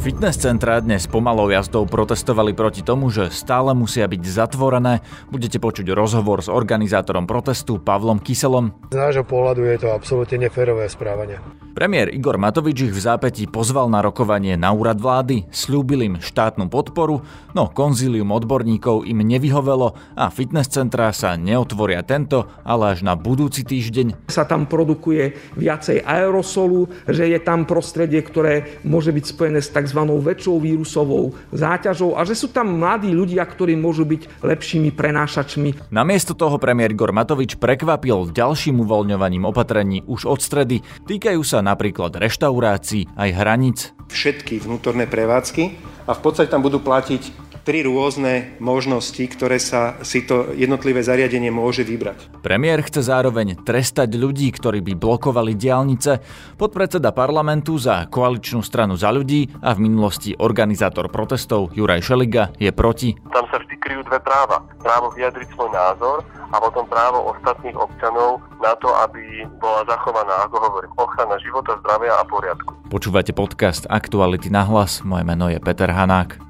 Fitness centra dnes pomalou jazdou protestovali proti tomu, že stále musia byť zatvorené. Budete počuť rozhovor s organizátorom protestu Pavlom Kyselom. Z nášho pohľadu je to absolútne neférové správanie. Premiér Igor Matovič ich v zápätí pozval na rokovanie na úrad vlády, slúbil im štátnu podporu, no konzílium odborníkov im nevyhovelo a fitness centrá sa neotvoria tento, ale až na budúci týždeň. Sa tam produkuje viacej aerosolu, že je tam prostredie, ktoré môže byť spojené s tzv. Väčšou vírusovou záťažou a že sú tam mladí ľudia, ktorí môžu byť lepšími prenášačmi. Namiesto toho premiér Igor Matovič prekvapil ďalším uvoľňovaním opatrení už od stredy. Týkajú sa napríklad reštaurácií aj hraníc. Všetky vnútorné prevádzky a v podstate tam budú platiť tri rôzne možnosti, ktoré sa si to jednotlivé zariadenie môže vybrať. Premiér chce zároveň trestať ľudí, ktorí by blokovali diálnice. Podpredseda parlamentu za koaličnú stranu za ľudí a v minulosti organizátor protestov Juraj Šeliga je proti. Tam sa vždy kryjú dve práva. Právo vyjadriť svoj názor a potom právo ostatných občanov na to, aby bola zachovaná, ako hovorím, ochrana života, zdravia a poriadku. Počúvate podcast Aktuality na hlas. Moje meno je Peter Hanák.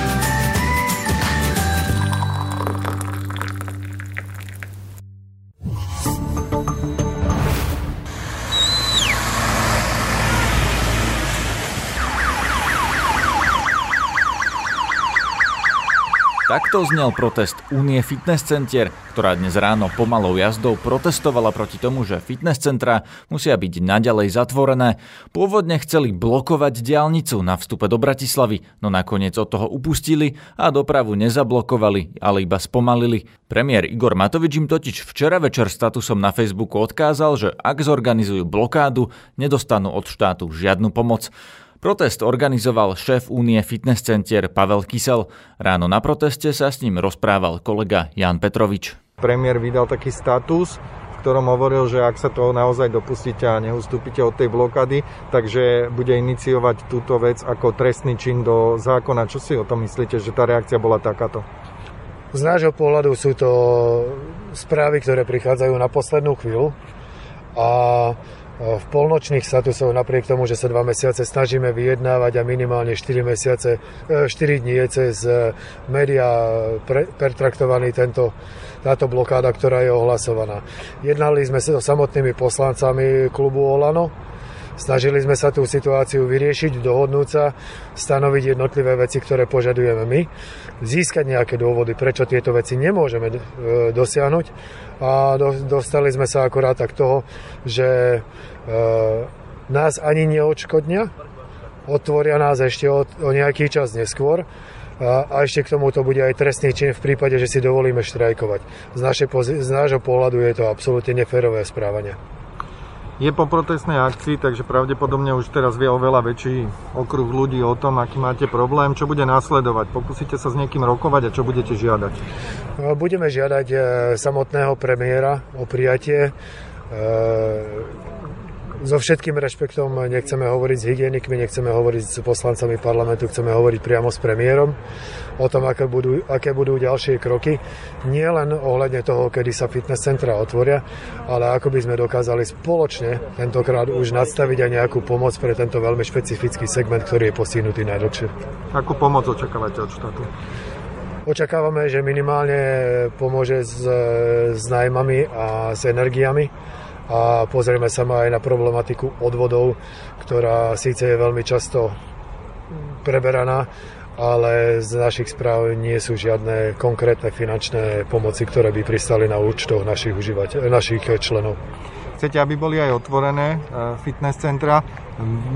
Takto znel protest Únie Fitness Center, ktorá dnes ráno pomalou jazdou protestovala proti tomu, že fitness centra musia byť naďalej zatvorené. Pôvodne chceli blokovať diálnicu na vstupe do Bratislavy, no nakoniec od toho upustili a dopravu nezablokovali, ale iba spomalili. Premiér Igor Matovič im totiž včera večer statusom na Facebooku odkázal, že ak zorganizujú blokádu, nedostanú od štátu žiadnu pomoc. Protest organizoval šéf Únie Fitness Center Pavel Kysel. Ráno na proteste sa s ním rozprával kolega Jan Petrovič. Premiér vydal taký status, v ktorom hovoril, že ak sa toho naozaj dopustíte a neustúpite od tej blokady, takže bude iniciovať túto vec ako trestný čin do zákona. Čo si o tom myslíte, že tá reakcia bola takáto? Z nášho pohľadu sú to správy, ktoré prichádzajú na poslednú chvíľu a v polnočných statusoch, napriek tomu, že sa dva mesiace snažíme vyjednávať a minimálne 4 mesiace, 4 e, dní je cez e, média pre, pertraktovaný tento, táto blokáda, ktorá je ohlasovaná. Jednali sme sa so samotnými poslancami klubu Olano, Snažili sme sa tú situáciu vyriešiť, dohodnúť sa, stanoviť jednotlivé veci, ktoré požadujeme my, získať nejaké dôvody, prečo tieto veci nemôžeme e, dosiahnuť a dostali sme sa akorát tak toho, že e, nás ani neodškodnia, otvoria nás ešte o, nejaký čas neskôr a ešte k tomu to bude aj trestný čin v prípade, že si dovolíme štrajkovať. Z, našej, z nášho pohľadu je to absolútne neférové správanie je po protestnej akcii, takže pravdepodobne už teraz vie oveľa väčší okruh ľudí o tom, aký máte problém, čo bude následovať. Pokúsite sa s niekým rokovať a čo budete žiadať? No, budeme žiadať e, samotného premiéra o prijatie e, so všetkým rešpektom nechceme hovoriť s hygienikmi, nechceme hovoriť s poslancami parlamentu, chceme hovoriť priamo s premiérom o tom, aké budú, aké budú ďalšie kroky. Nie len ohľadne toho, kedy sa fitness centra otvoria, ale ako by sme dokázali spoločne tentokrát už nadstaviť aj nejakú pomoc pre tento veľmi špecifický segment, ktorý je postihnutý najdlhšie. Akú pomoc očakávate od štátu? Očakávame, že minimálne pomôže s, s nájmami a s energiami a pozrieme sa aj na problematiku odvodov, ktorá síce je veľmi často preberaná, ale z našich správ nie sú žiadne konkrétne finančné pomoci, ktoré by pristali na účtoch našich, užívateľ, našich členov. Chcete, aby boli aj otvorené e, fitness centra?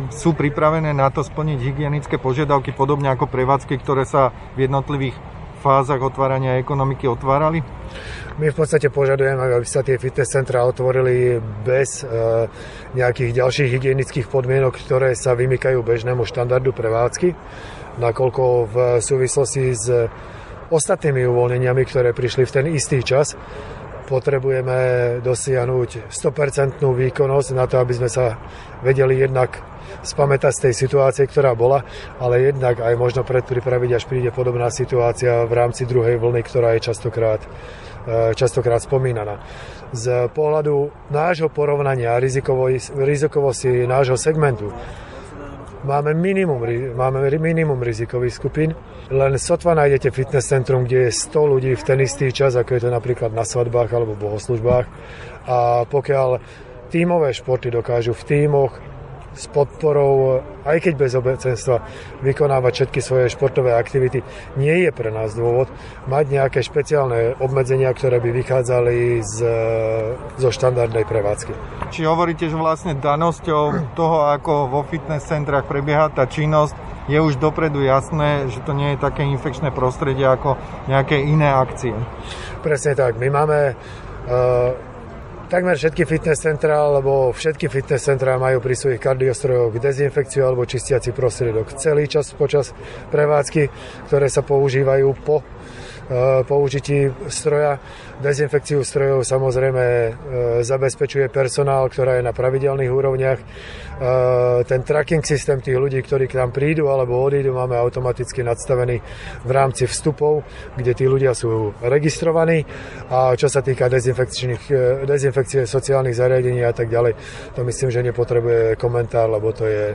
Sú pripravené na to splniť hygienické požiadavky, podobne ako prevádzky, ktoré sa v jednotlivých fázach otvárania ekonomiky otvárali? My v podstate požadujeme, aby sa tie fitness centra otvorili bez e, nejakých ďalších hygienických podmienok, ktoré sa vymykajú bežnému štandardu prevádzky, nakoľko v súvislosti s ostatnými uvoľneniami, ktoré prišli v ten istý čas, potrebujeme dosiahnuť 100% výkonnosť na to, aby sme sa vedeli jednak spamätať z tej situácie, ktorá bola, ale jednak aj možno predpripraviť, až príde podobná situácia v rámci druhej vlny, ktorá je častokrát, častokrát spomínaná. Z pohľadu nášho porovnania rizikovosti nášho segmentu máme minimum, máme minimum rizikových skupín. Len sotva nájdete fitness centrum, kde je 100 ľudí v ten istý čas, ako je to napríklad na svadbách alebo bohoslužbách. A pokiaľ tímové športy dokážu v tímoch s podporou, aj keď bez obecenstva, vykonávať všetky svoje športové aktivity, nie je pre nás dôvod mať nejaké špeciálne obmedzenia, ktoré by vychádzali z, zo štandardnej prevádzky. Či hovoríte, že vlastne danosťou toho, ako vo fitness centrách prebieha tá činnosť, je už dopredu jasné, že to nie je také infekčné prostredie ako nejaké iné akcie. Presne tak. My máme uh, takmer všetky fitness centrá, alebo všetky fitness centrá majú pri svojich kardiostrojoch dezinfekciu alebo čistiaci prostriedok. Celý čas počas prevádzky, ktoré sa používajú po použití stroja. Dezinfekciu strojov samozrejme eh, zabezpečuje personál, ktorá je na pravidelných úrovniach. Eh, ten tracking systém tých ľudí, ktorí k nám prídu alebo odídu, máme automaticky nadstavený v rámci vstupov, kde tí ľudia sú registrovaní. A čo sa týka dezinfekcie sociálnych zariadení a tak ďalej, to myslím, že nepotrebuje komentár, lebo to je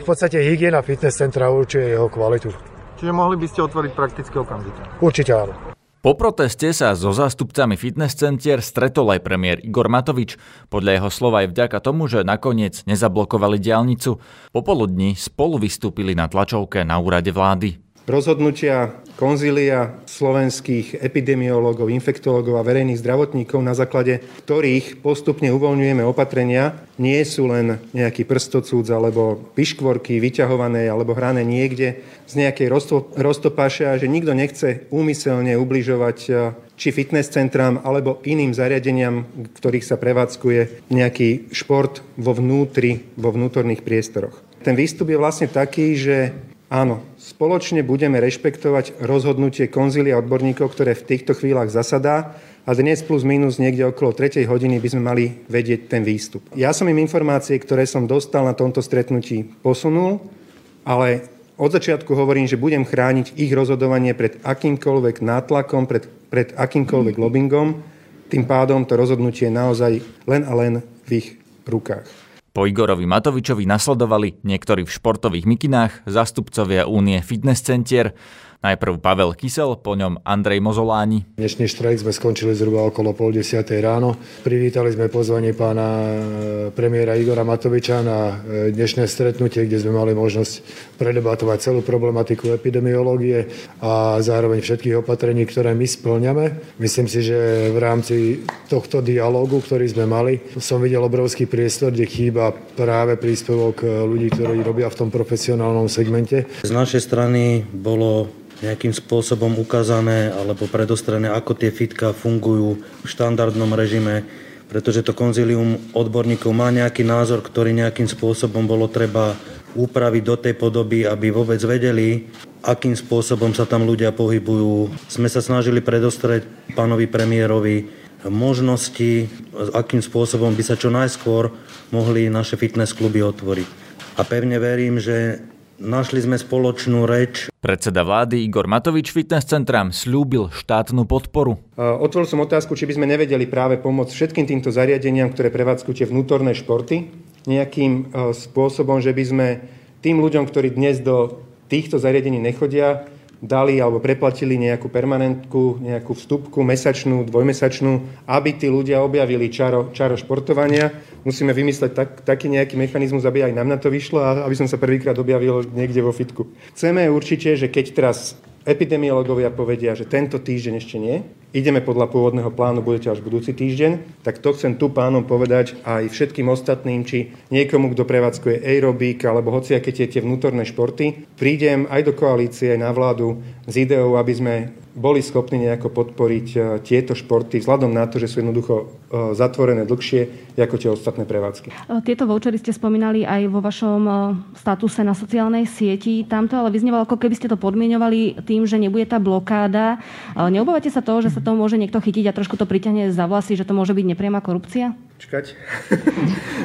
v podstate hygiena fitness centra určuje jeho kvalitu. Čiže mohli by ste otvoriť prakticky okamžite? Určite áno. Po proteste sa so zástupcami fitness centier stretol aj premiér Igor Matovič. Podľa jeho slova aj vďaka tomu, že nakoniec nezablokovali diálnicu, popoludní spolu vystúpili na tlačovke na úrade vlády. Rozhodnutia konzília slovenských epidemiológov, infektológov a verejných zdravotníkov, na základe ktorých postupne uvoľňujeme opatrenia, nie sú len nejaký prstocúc alebo piškvorky vyťahované alebo hrané niekde z nejakej roztopáše a že nikto nechce úmyselne ubližovať eh, či fitness centrám alebo iným zariadeniam, v ktorých sa prevádzkuje nejaký šport vo vnútri, vo vnútorných priestoroch. Ten výstup je vlastne taký, že áno, Spoločne budeme rešpektovať rozhodnutie konzília odborníkov, ktoré v týchto chvíľach zasadá a dnes plus minus niekde okolo 3. hodiny by sme mali vedieť ten výstup. Ja som im informácie, ktoré som dostal na tomto stretnutí, posunul, ale od začiatku hovorím, že budem chrániť ich rozhodovanie pred akýmkoľvek nátlakom, pred, pred akýmkoľvek lobbyingom. Tým pádom to rozhodnutie je naozaj len a len v ich rukách. Po Igorovi Matovičovi nasledovali niektorí v športových mikinách, zastupcovia Únie Fitness Centier, Najprv Pavel Kysel, po ňom Andrej Mozoláni. Dnešný štrajk sme skončili zhruba okolo pol desiatej ráno. Privítali sme pozvanie pána e, premiéra Igora Matoviča na e, dnešné stretnutie, kde sme mali možnosť predebatovať celú problematiku epidemiológie a zároveň všetkých opatrení, ktoré my splňame. Myslím si, že v rámci tohto dialógu, ktorý sme mali, som videl obrovský priestor, kde chýba práve príspevok ľudí, ktorí robia v tom profesionálnom segmente. Z našej strany bolo nejakým spôsobom ukázané alebo predostrené, ako tie fitka fungujú v štandardnom režime, pretože to konzilium odborníkov má nejaký názor, ktorý nejakým spôsobom bolo treba upraviť do tej podoby, aby vôbec vedeli, akým spôsobom sa tam ľudia pohybujú. Sme sa snažili predostrieť pánovi premiérovi možnosti, akým spôsobom by sa čo najskôr mohli naše fitness kluby otvoriť. A pevne verím, že Našli sme spoločnú reč. Predseda vlády Igor Matovič fitness centram slúbil štátnu podporu. Otvoril som otázku, či by sme nevedeli práve pomôcť všetkým týmto zariadeniam, ktoré prevádzkujú tie vnútorné športy, nejakým e, spôsobom, že by sme tým ľuďom, ktorí dnes do týchto zariadení nechodia, dali alebo preplatili nejakú permanentku, nejakú vstupku mesačnú, dvojmesačnú, aby tí ľudia objavili čaro, čaro športovania. Musíme vymysleť tak, taký nejaký mechanizmus, aby aj nám na to vyšlo a aby som sa prvýkrát objavil niekde vo fitku. Chceme určite, že keď teraz epidemiológovia povedia, že tento týždeň ešte nie, ideme podľa pôvodného plánu, budete až budúci týždeň, tak to chcem tu pánom povedať aj všetkým ostatným, či niekomu, kto prevádzkuje aerobik alebo hociaké tie, tie vnútorné športy, prídem aj do koalície, aj na vládu s ideou, aby sme boli schopní nejako podporiť e, tieto športy vzhľadom na to, že sú jednoducho e, zatvorené dlhšie ako tie ostatné prevádzky. E, tieto vouchery ste spomínali aj vo vašom statuse na sociálnej sieti. Tamto ale vyznievalo, ako keby ste to podmienovali tým, že nebude tá blokáda. Neobávate sa toho, že sa to môže niekto chytiť a trošku to priťahne za vlasy, že to môže byť nepriama korupcia?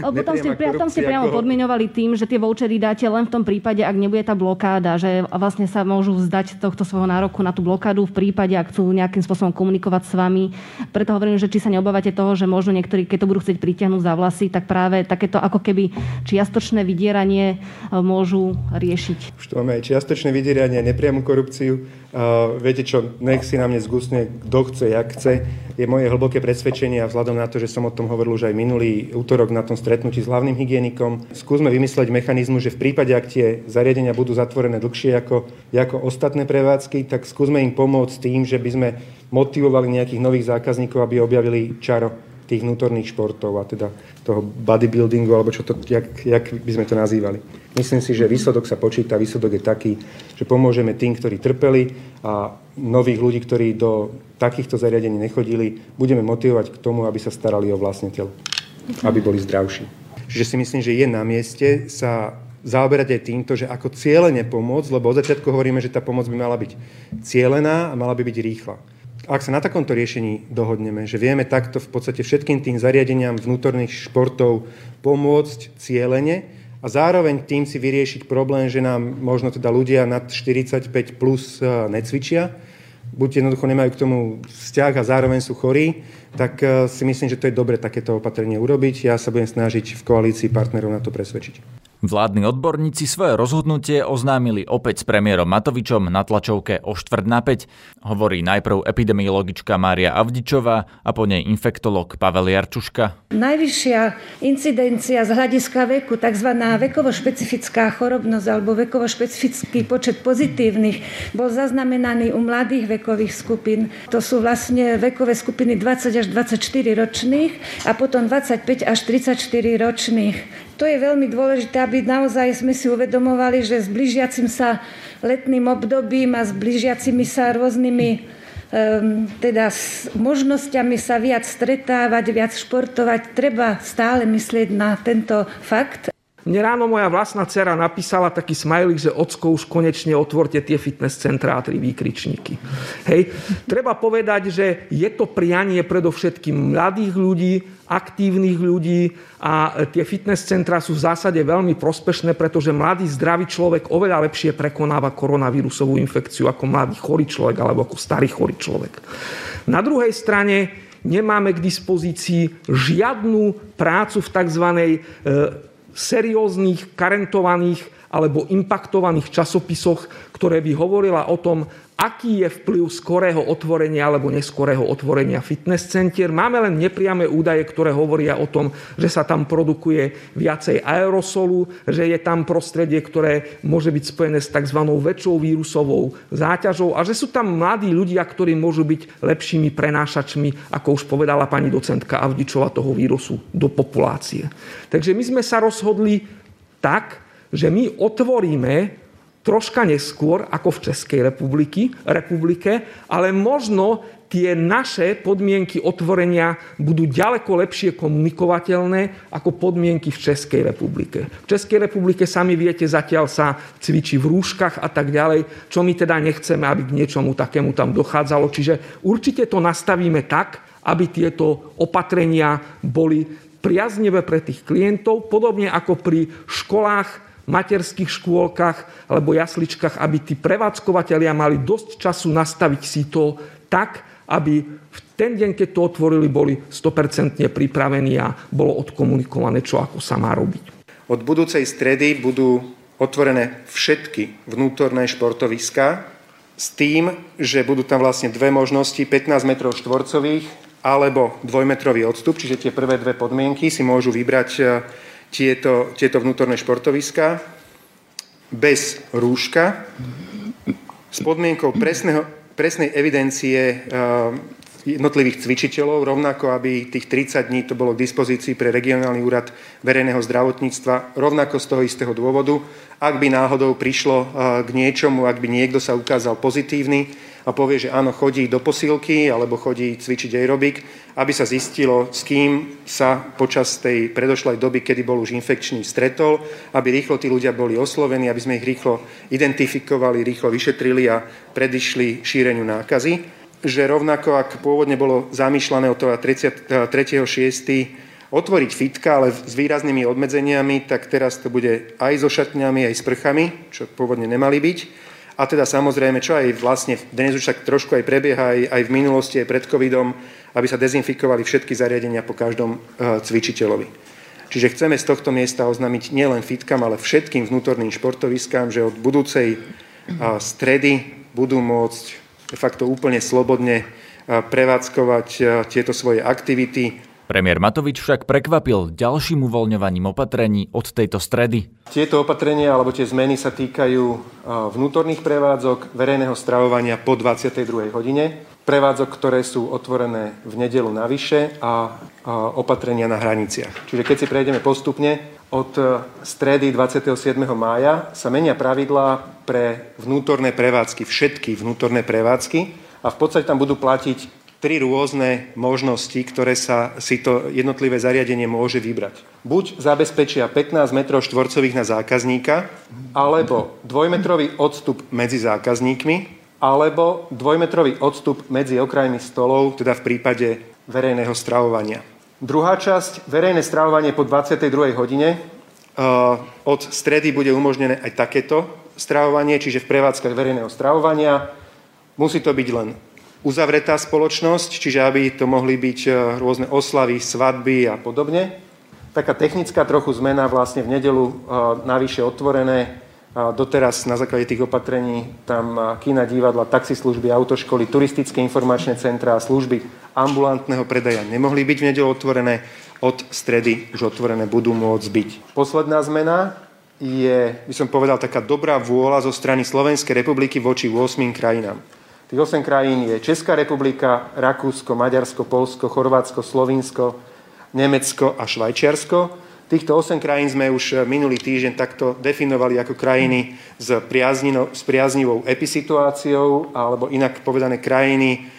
Lebo tam ste, tam ste priamo ako... podmienovali tým, že tie vouchery dáte len v tom prípade, ak nebude tá blokáda, že vlastne sa môžu vzdať tohto svojho nároku na tú blokádu v prípade, ak chcú nejakým spôsobom komunikovať s vami. Preto hovorím, že či sa neobávate toho, že možno niektorí, keď to budú chcieť pritiahnuť za vlasy, tak práve takéto ako keby čiastočné vydieranie e, môžu riešiť. Už to máme aj čiastočné vydieranie, nepriamu korupciu. Uh, viete čo, nech si na mne zgusne, kto chce, jak chce. Je moje hlboké presvedčenie a vzhľadom na to, že som o tom hovoril už aj minulý útorok na tom stretnutí s hlavným hygienikom, skúsme vymysleť mechanizmu, že v prípade, ak tie zariadenia budú zatvorené dlhšie ako, ako ostatné prevádzky, tak skúsme im pomôcť tým, že by sme motivovali nejakých nových zákazníkov, aby objavili čaro tých vnútorných športov a teda toho bodybuildingu, alebo čo to, jak, jak by sme to nazývali. Myslím si, že výsledok sa počíta, výsledok je taký, že pomôžeme tým, ktorí trpeli a nových ľudí, ktorí do takýchto zariadení nechodili, budeme motivovať k tomu, aby sa starali o vlastne telo, aby boli zdravší. Čiže si myslím, že je na mieste sa zaoberať aj týmto, že ako cieľene pomôcť, lebo od začiatku hovoríme, že tá pomoc by mala byť cielená a mala by byť rýchla. Ak sa na takomto riešení dohodneme, že vieme takto v podstate všetkým tým zariadeniam vnútorných športov pomôcť cieľene a zároveň tým si vyriešiť problém, že nám možno teda ľudia nad 45 plus e, necvičia, buď jednoducho nemajú k tomu vzťah a zároveň sú chorí, tak e, si myslím, že to je dobre takéto opatrenie urobiť. Ja sa budem snažiť v koalícii partnerov na to presvedčiť. Vládni odborníci svoje rozhodnutie oznámili opäť s premiérom Matovičom na tlačovke o štvrt na 5. Hovorí najprv epidemiologička Mária Avdičová a po nej infektolog Pavel Jarčuška. Najvyššia incidencia z hľadiska veku, tzv. vekovo-špecifická chorobnosť alebo vekovo-špecifický počet pozitívnych bol zaznamenaný u mladých vekových skupín. To sú vlastne vekové skupiny 20 až 24 ročných a potom 25 až 34 ročných. To je veľmi dôležité, aby naozaj sme si uvedomovali, že s blížiacim sa letným obdobím a s blížiacimi sa rôznymi um, teda s možnosťami sa viac stretávať, viac športovať, treba stále myslieť na tento fakt. Mne ráno moja vlastná dcera napísala taký smajlik, že ocko už konečne otvorte tie fitness centrá, tri výkričníky. Hej. Treba povedať, že je to prianie predovšetkým mladých ľudí, aktívnych ľudí a tie fitness centra sú v zásade veľmi prospešné, pretože mladý zdravý človek oveľa lepšie prekonáva koronavírusovú infekciu ako mladý chorý človek alebo ako starý chorý človek. Na druhej strane nemáme k dispozícii žiadnu prácu v tzv serióznych, karentovaných alebo impaktovaných časopisoch, ktoré by hovorila o tom, aký je vplyv skorého otvorenia alebo neskorého otvorenia fitness centier. Máme len nepriame údaje, ktoré hovoria o tom, že sa tam produkuje viacej aerosolu, že je tam prostredie, ktoré môže byť spojené s tzv. väčšou vírusovou záťažou a že sú tam mladí ľudia, ktorí môžu byť lepšími prenášačmi, ako už povedala pani docentka Avdičova, toho vírusu do populácie. Takže my sme sa rozhodli tak, že my otvoríme troška neskôr ako v Českej republiky, republike, ale možno tie naše podmienky otvorenia budú ďaleko lepšie komunikovateľné ako podmienky v Českej republike. V Českej republike sami viete, zatiaľ sa cvičí v rúškach a tak ďalej, čo my teda nechceme, aby k niečomu takému tam dochádzalo. Čiže určite to nastavíme tak, aby tieto opatrenia boli priaznivé pre tých klientov, podobne ako pri školách materských škôlkach alebo jasličkách, aby tí prevádzkovateľia mali dosť času nastaviť si to tak, aby v ten deň, keď to otvorili, boli 100% pripravení a bolo odkomunikované, čo ako sa má robiť. Od budúcej stredy budú otvorené všetky vnútorné športoviská s tým, že budú tam vlastne dve možnosti, 15 m štvorcových alebo dvojmetrový odstup, čiže tie prvé dve podmienky si môžu vybrať tieto, tieto vnútorné športoviska? Bez rúška? S podmienkou presného, presnej evidencie eh, jednotlivých cvičiteľov, rovnako aby tých 30 dní to bolo k dispozícii pre regionálny úrad verejného zdravotníctva, rovnako z toho istého dôvodu, ak by náhodou prišlo eh, k niečomu, ak by niekto sa ukázal pozitívny a povie, že áno, chodí do posílky alebo chodí cvičiť aerobik, aby sa zistilo, s kým sa počas tej predošlej doby, kedy bol už infekčný, stretol, aby rýchlo tí ľudia boli oslovení, aby sme ich rýchlo identifikovali, rýchlo vyšetrili a predišli šíreniu nákazy že rovnako, ak pôvodne bolo zamýšľané od toho 3.6 otvoriť fitka, ale s výraznými obmedzeniami, tak teraz to bude aj so šatňami, aj s prchami, čo pôvodne nemali byť. A teda samozrejme, čo aj vlastne dnes už tak trošku aj prebieha aj, aj v minulosti, aj pred covidom, aby sa dezinfikovali všetky zariadenia po každom uh, cvičiteľovi. Čiže chceme z tohto miesta oznámiť nielen fitkám, ale všetkým vnútorným športoviskám, že od budúcej uh, stredy budú môcť de facto úplne slobodne uh, prevádzkovať tieto svoje aktivity Premiér Matovič však prekvapil ďalším uvoľňovaním opatrení od tejto stredy. Tieto opatrenia alebo tie zmeny sa týkajú vnútorných prevádzok, verejného stravovania po 22. hodine, prevádzok, ktoré sú otvorené v nedelu navyše a opatrenia na hraniciach. Čiže keď si prejdeme postupne, od stredy 27. mája sa menia pravidlá pre vnútorné prevádzky, všetky vnútorné prevádzky a v podstate tam budú platiť tri rôzne možnosti, ktoré sa si to jednotlivé zariadenie môže vybrať. Buď zabezpečia 15 m štvorcových na zákazníka, alebo dvojmetrový odstup medzi zákazníkmi, alebo dvojmetrový odstup medzi okrajmi stolov, teda v prípade verejného stravovania. Druhá časť, verejné stravovanie po 22. hodine. Od stredy bude umožnené aj takéto stravovanie, čiže v prevádzkach verejného stravovania. Musí to byť len uzavretá spoločnosť, čiže aby to mohli byť e, rôzne oslavy, svadby a podobne. Taká technická trochu zmena vlastne v nedelu e, navyše otvorené. Doteraz na základe tých opatrení tam e, kina, divadla, taxislužby, autoškoly, turistické informačné centrá a služby ambulantného predaja nemohli byť v nedelu otvorené. Od stredy už otvorené budú môcť byť. Posledná zmena je, by som povedal, taká dobrá vôľa zo strany Slovenskej republiky voči 8 krajinám. Tých 8 krajín je Česká republika, Rakúsko, Maďarsko, Polsko, Chorvátsko, Slovinsko, Nemecko a Švajčiarsko. Týchto 8 krajín sme už minulý týždeň takto definovali ako krajiny s, s priaznivou episituáciou, alebo inak povedané krajiny,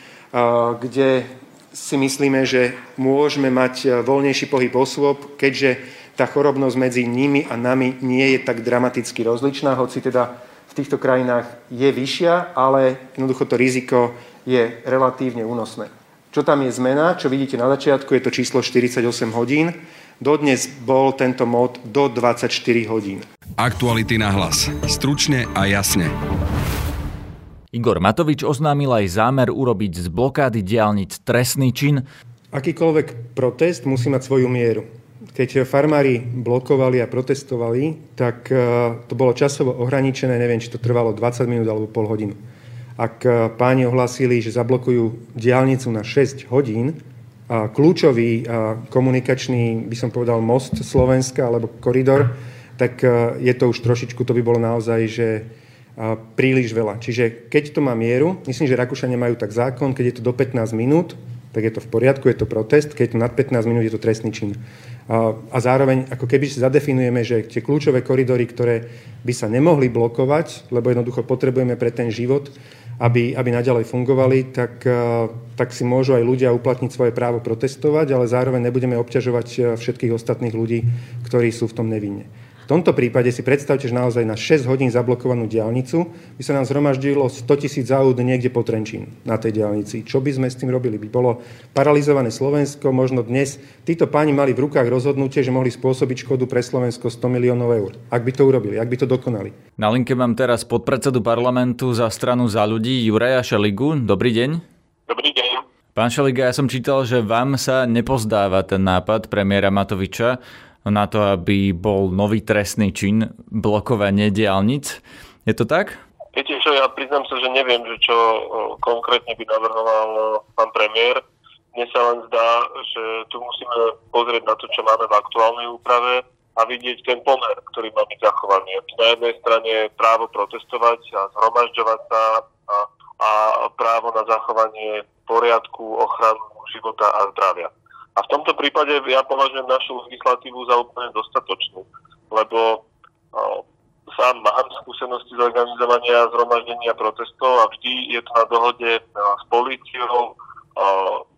kde si myslíme, že môžeme mať voľnejší pohyb osôb, keďže tá chorobnosť medzi nimi a nami nie je tak dramaticky rozličná, hoci teda týchto krajinách je vyššia, ale jednoducho to riziko je relatívne únosné. Čo tam je zmena, čo vidíte na začiatku, je to číslo 48 hodín. Dodnes bol tento mód do 24 hodín. Aktuality na hlas. Stručne a jasne. Igor Matovič oznámil aj zámer urobiť z blokády diálnic trestný čin. Akýkoľvek protest musí mať svoju mieru keď farmári blokovali a protestovali, tak e, to bolo časovo ohraničené, neviem, či to trvalo 20 minút alebo pol hodinu. Ak e, páni ohlasili, že zablokujú diálnicu na 6 hodín, a kľúčový a komunikačný, by som povedal, most Slovenska alebo koridor, tak e, je to už trošičku, to by bolo naozaj, že príliš veľa. Čiže keď to má mieru, myslím, že Rakúšania majú tak zákon, keď je to do 15 minút, tak je to v poriadku, je to protest, keď to nad 15 minút, je to trestný čin. A zároveň, ako keby si zadefinujeme, že tie kľúčové koridory, ktoré by sa nemohli blokovať, lebo jednoducho potrebujeme pre ten život, aby, aby naďalej fungovali, tak, tak si môžu aj ľudia uplatniť svoje právo protestovať, ale zároveň nebudeme obťažovať všetkých ostatných ľudí, ktorí sú v tom nevinne. V tomto prípade si predstavte, že naozaj na 6 hodín zablokovanú diálnicu by sa nám zhromaždilo 100 tisíc aut niekde po Trenčín na tej diálnici. Čo by sme s tým robili? By bolo paralizované Slovensko, možno dnes títo páni mali v rukách rozhodnutie, že mohli spôsobiť škodu pre Slovensko 100 miliónov eur. Ak by to urobili, ak by to dokonali. Na linke mám teraz podpredsedu parlamentu za stranu za ľudí Juraja Šeligu. Dobrý deň. Dobrý deň. Pán Šeliga, ja som čítal, že vám sa nepozdáva ten nápad premiéra Matoviča na to, aby bol nový trestný čin blokovanie diálnic. Je to tak? Viete čo, ja priznám sa, že neviem, že čo konkrétne by navrhoval pán premiér. Mne sa len zdá, že tu musíme pozrieť na to, čo máme v aktuálnej úprave a vidieť ten pomer, ktorý má byť zachovaný. Na jednej strane právo protestovať a zhromažďovať sa a, a právo na zachovanie poriadku, ochranu života a zdravia. A v tomto prípade ja považujem našu legislatívu za úplne dostatočnú, lebo sám mám skúsenosti z organizovania zhromaždenia protestov a vždy je to na dohode s políciou,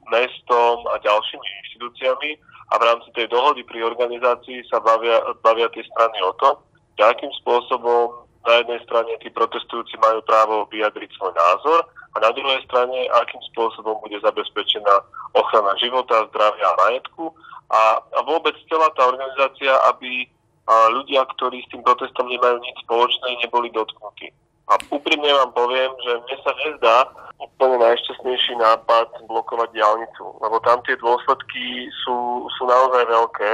mestom a ďalšími inštitúciami a v rámci tej dohody pri organizácii sa bavia, bavia tie strany o tom, akým spôsobom na jednej strane tí protestujúci majú právo vyjadriť svoj názor a na druhej strane, akým spôsobom bude zabezpečená ochrana života, zdravia a majetku a, a vôbec celá tá organizácia, aby a ľudia, ktorí s tým protestom nemajú nič spoločné, neboli dotknutí. A úprimne vám poviem, že mne sa nezdá úplne najšťastnejší nápad blokovať diálnicu, lebo tam tie dôsledky sú, sú naozaj veľké,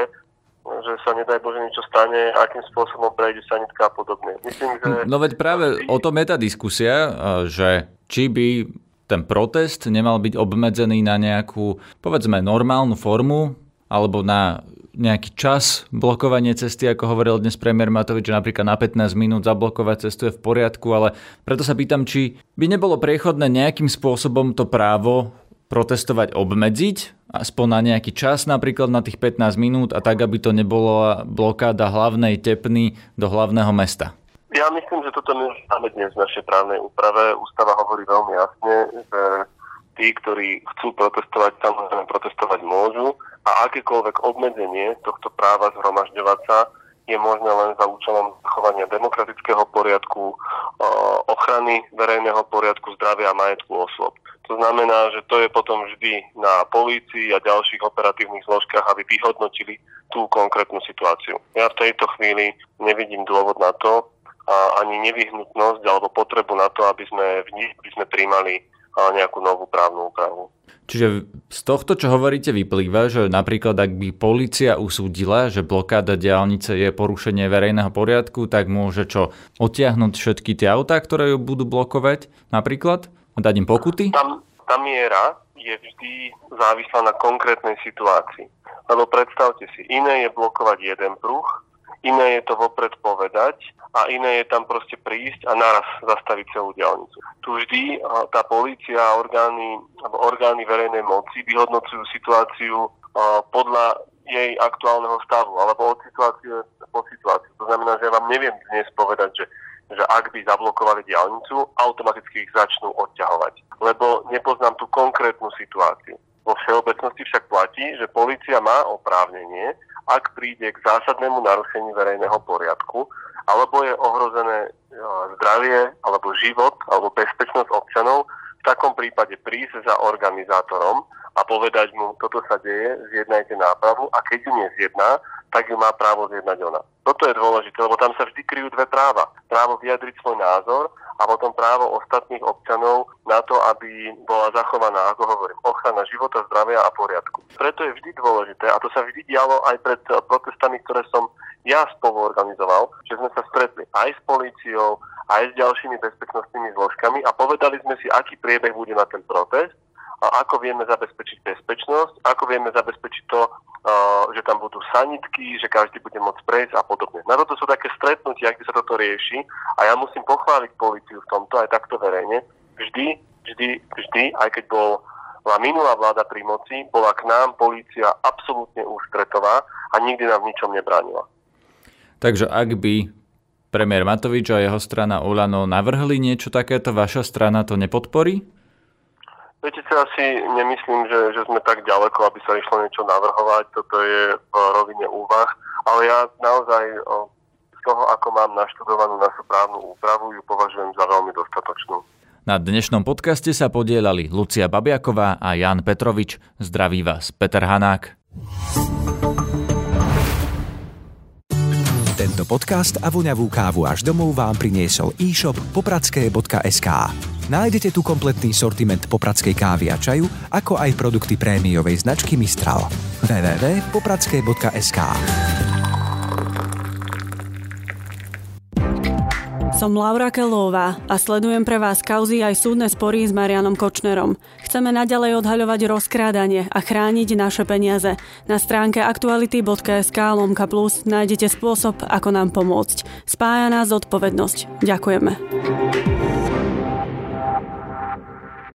že sa nedaj Bože niečo stane, akým spôsobom prejde sanitka a podobne. Myslím, že... No veď práve o tom je tá diskusia, že či by ten protest nemal byť obmedzený na nejakú, povedzme, normálnu formu, alebo na nejaký čas blokovanie cesty, ako hovoril dnes premiér Matovič, že napríklad na 15 minút zablokovať cestu je v poriadku, ale preto sa pýtam, či by nebolo priechodné nejakým spôsobom to právo protestovať obmedziť, aspoň na nejaký čas, napríklad na tých 15 minút a tak, aby to nebolo blokáda hlavnej tepny do hlavného mesta. Ja myslím, že toto máme dnes v našej právnej úprave. Ústava hovorí veľmi jasne, že tí, ktorí chcú protestovať, samozrejme protestovať môžu a akékoľvek obmedzenie tohto práva zhromažďovať sa je možné len za účelom zachovania demokratického poriadku, ochrany verejného poriadku, zdravia a majetku osôb. To znamená, že to je potom vždy na polícii a ďalších operatívnych zložkách, aby vyhodnotili tú konkrétnu situáciu. Ja v tejto chvíli nevidím dôvod na to, a ani nevyhnutnosť alebo potrebu na to, aby sme v nich aby sme príjmali nejakú novú právnu úpravu. Čiže z tohto, čo hovoríte, vyplýva, že napríklad ak by policia usúdila, že blokáda diálnice je porušenie verejného poriadku, tak môže čo? Otiahnuť všetky tie autá, ktoré ju budú blokovať napríklad? A dať im pokuty? Tam, tá miera je vždy závislá na konkrétnej situácii. Lebo predstavte si, iné je blokovať jeden pruh, iné je to vopred povedať a iné je tam proste prísť a naraz zastaviť celú diálnicu. Tu vždy tá polícia a orgány, alebo orgány verejnej moci vyhodnocujú situáciu podľa jej aktuálneho stavu, alebo od situácie po situáciu. To znamená, že ja vám neviem dnes povedať, že že ak by zablokovali diálnicu, automaticky ich začnú odťahovať. Lebo nepoznám tú konkrétnu situáciu. Vo všeobecnosti však platí, že policia má oprávnenie ak príde k zásadnému narušeniu verejného poriadku, alebo je ohrozené e, zdravie, alebo život, alebo bezpečnosť občanov, v takom prípade prísť za organizátorom a povedať mu, toto sa deje, zjednajte nápravu a keď ju nezjedná, tak ju má právo zjednať ona. Toto je dôležité, lebo tam sa vždy kryjú dve práva. Právo vyjadriť svoj názor a potom právo ostatných občanov na to, aby bola zachovaná, ako hovorím, ochrana života, zdravia a poriadku. Preto je vždy dôležité, a to sa vždy dialo aj pred protestami, ktoré som ja spolu organizoval, že sme sa stretli aj s políciou, aj s ďalšími bezpečnostnými zložkami a povedali sme si, aký priebeh bude na ten protest a ako vieme zabezpečiť bezpečnosť, ako vieme zabezpečiť to, že tam budú sanitky, že každý bude môcť prejsť a podobne. Na toto sú také stretnutia, kde sa toto rieši a ja musím pochváliť policiu v tomto aj takto verejne. Vždy, vždy, vždy, aj keď bol bola minulá vláda pri moci, bola k nám polícia absolútne ústretová a nikdy nám v ničom nebránila. Takže ak by premiér Matovič a jeho strana Olano navrhli niečo takéto, vaša strana to nepodporí? Viete si, asi nemyslím, že, že sme tak ďaleko, aby sa išlo niečo navrhovať. Toto je v rovine úvah. Ale ja naozaj z toho, ako mám naštudovanú našu právnu úpravu, ju považujem za veľmi dostatočnú. Na dnešnom podcaste sa podielali Lucia Babiaková a Jan Petrovič. Zdraví vás Peter Hanák. Tento podcast a voňavú kávu až domov vám priniesol e-shop popradské.sk. Nájdete tu kompletný sortiment popradskej kávy a čaju, ako aj produkty prémiovej značky Mistral. www.popradské.sk Som Laura Kelová a sledujem pre vás kauzy aj súdne spory s Marianom Kočnerom. Chceme naďalej odhaľovať rozkrádanie a chrániť naše peniaze. Na stránke aktuality.sk lomka plus nájdete spôsob, ako nám pomôcť. Spája nás zodpovednosť. Ďakujeme.